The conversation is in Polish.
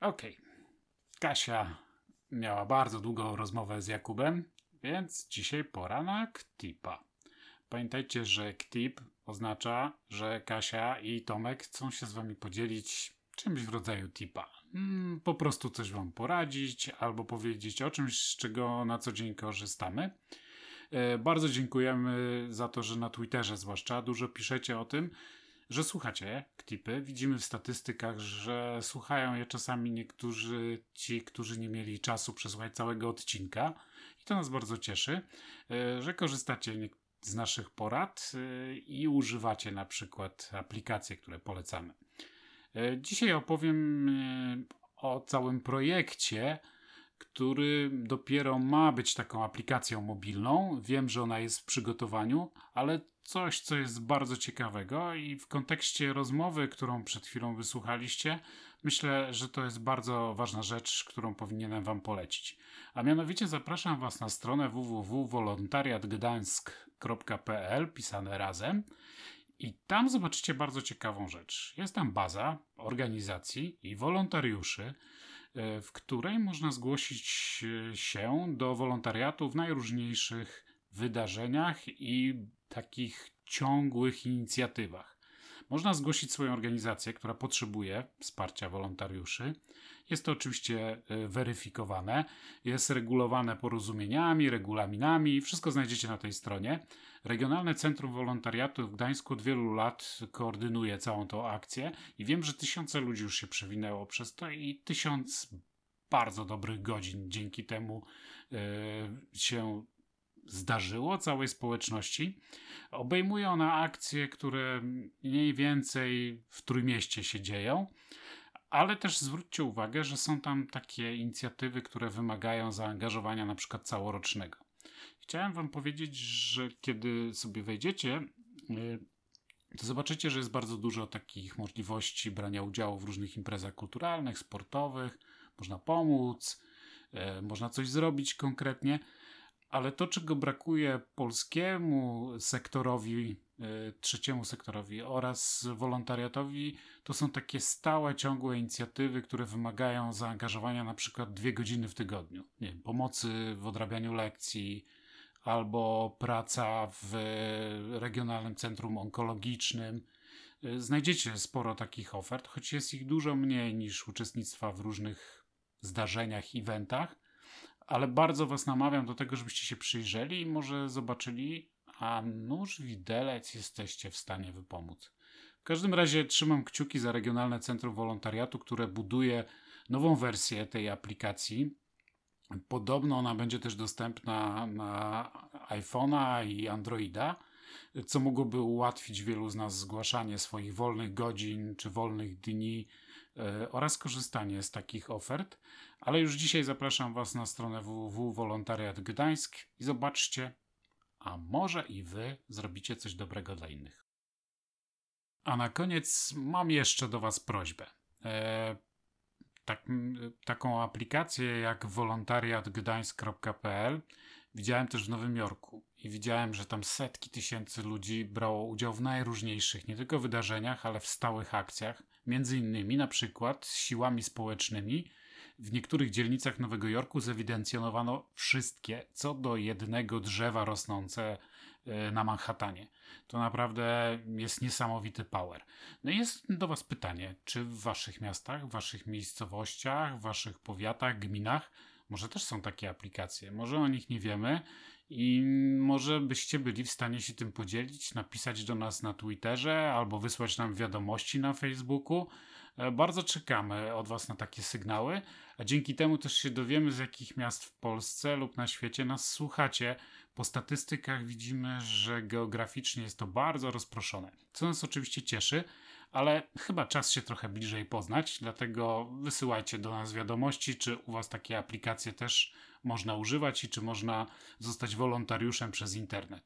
Okej. Kasia miała bardzo długą rozmowę z Jakubem, więc dzisiaj pora na Ktipa. Pamiętajcie, że Ktip oznacza, że Kasia i Tomek chcą się z wami podzielić czymś w rodzaju tipa. Mm, po prostu coś wam poradzić albo powiedzieć o czymś, z czego na co dzień korzystamy. E, Bardzo dziękujemy za to, że na Twitterze zwłaszcza dużo piszecie o tym, że słuchacie klipy. Widzimy w statystykach, że słuchają je czasami niektórzy ci, którzy nie mieli czasu przesłuchać całego odcinka. I to nas bardzo cieszy, e, że korzystacie z naszych porad e, i używacie na przykład aplikacje, które polecamy. E, Dzisiaj opowiem o całym projekcie, który dopiero ma być taką aplikacją mobilną. Wiem, że ona jest w przygotowaniu, ale coś, co jest bardzo ciekawego i w kontekście rozmowy, którą przed chwilą wysłuchaliście, myślę, że to jest bardzo ważna rzecz, którą powinienem Wam polecić. A mianowicie zapraszam Was na stronę www.wolontariatgdańsk.pl pisane razem i tam zobaczycie bardzo ciekawą rzecz. Jest tam baza organizacji i wolontariuszy, w której można zgłosić e, się do wolontariatu w najróżniejszych wydarzeniach i takich ciągłych inicjatywach. Można zgłosić swoją organizację, która potrzebuje wsparcia wolontariuszy. Jest to oczywiście e, weryfikowane, jest regulowane porozumieniami, regulaminami, wszystko znajdziecie na tej stronie. Regionalne Centrum Wolontariatu w Gdańsku od wielu lat koordynuje całą tą akcję i wiem, że tysiące ludzi już się przewinęło przez to i tysiąc bardzo dobrych godzin dzięki temu e, się zdarzyło całej społeczności. Obejmuje ona akcje, które mniej więcej w Trójmieście się dzieją, ale też zwróćcie uwagę, że są tam takie inicjatywy, które wymagają zaangażowania na przykład całorocznego. Chciałem wam powiedzieć, że kiedy sobie wejdziecie, y, to zobaczycie, że jest bardzo dużo takich możliwości brania udziału w różnych imprezach kulturalnych, sportowych. Można pomóc, e, można coś zrobić konkretnie, ale to, czego brakuje polskiemu sektorowi, e, trzeciemu sektorowi oraz wolontariatowi, to są takie stałe, ciągłe inicjatywy, które wymagają zaangażowania na przykład dwie godziny w tygodniu. Nie wiem, pomocy w odrabianiu lekcji, albo praca w Regionalnym Centrum Onkologicznym. Y, Znajdziecie sporo takich ofert, choć jest ich dużo mniej niż uczestnictwa w różnych zdarzeniach, eventach, ale bardzo Was namawiam do tego, żebyście się przyjrzeli i może zobaczyli, a nóż widelec jesteście w stanie wypomóc. W każdym razie trzymam kciuki za Regionalne Centrum Wolontariatu, które buduje nową wersję tej aplikacji. Podobno ona będzie też dostępna na iPhone'a i Androida, co mogłoby ułatwić wielu z nas zgłaszanie swoich wolnych godzin czy wolnych dni oraz korzystanie z takich ofert. Ale już dzisiaj zapraszam Was na stronę www.wolontariat Gdańsk i zobaczcie, a może i Wy zrobicie coś dobrego dla innych. A na koniec mam jeszcze do Was prośbę. E, tak, taką aplikację jak wolontariatgdańsk.pl widziałem też w Nowym Jorku i widziałem, że tam setki tysięcy ludzi brało udział w najróżniejszych, nie tylko wydarzeniach, ale w stałych akcjach, między innymi na przykład z siłami społecznymi. W niektórych dzielnicach Nowego Jorku zewidencjonowano wszystkie co do jednego drzewa rosnące e, na Manhattanie. To naprawdę jest niesamowity power. No i jest do Was pytanie, czy w Waszych miastach, w Waszych miejscowościach, w Waszych powiatach, gminach może też są takie aplikacje? Może o nich nie wiemy i może byście byli w stanie się tym podzielić, napisać do nas na Twitterze albo wysłać nam wiadomości na Facebooku. E, Bardzo czekamy od Was na takie sygnały, a dzięki temu też się dowiemy, z jakich miast w Polsce lub na świecie nas słuchacie. Po statystykach widzimy, że geograficznie jest to bardzo rozproszone, co nas oczywiście cieszy, ale chyba czas się trochę bliżej poznać, dlatego wysyłajcie do nas wiadomości, czy u Was takie aplikacje też można używać i czy można zostać wolontariuszem przez internet.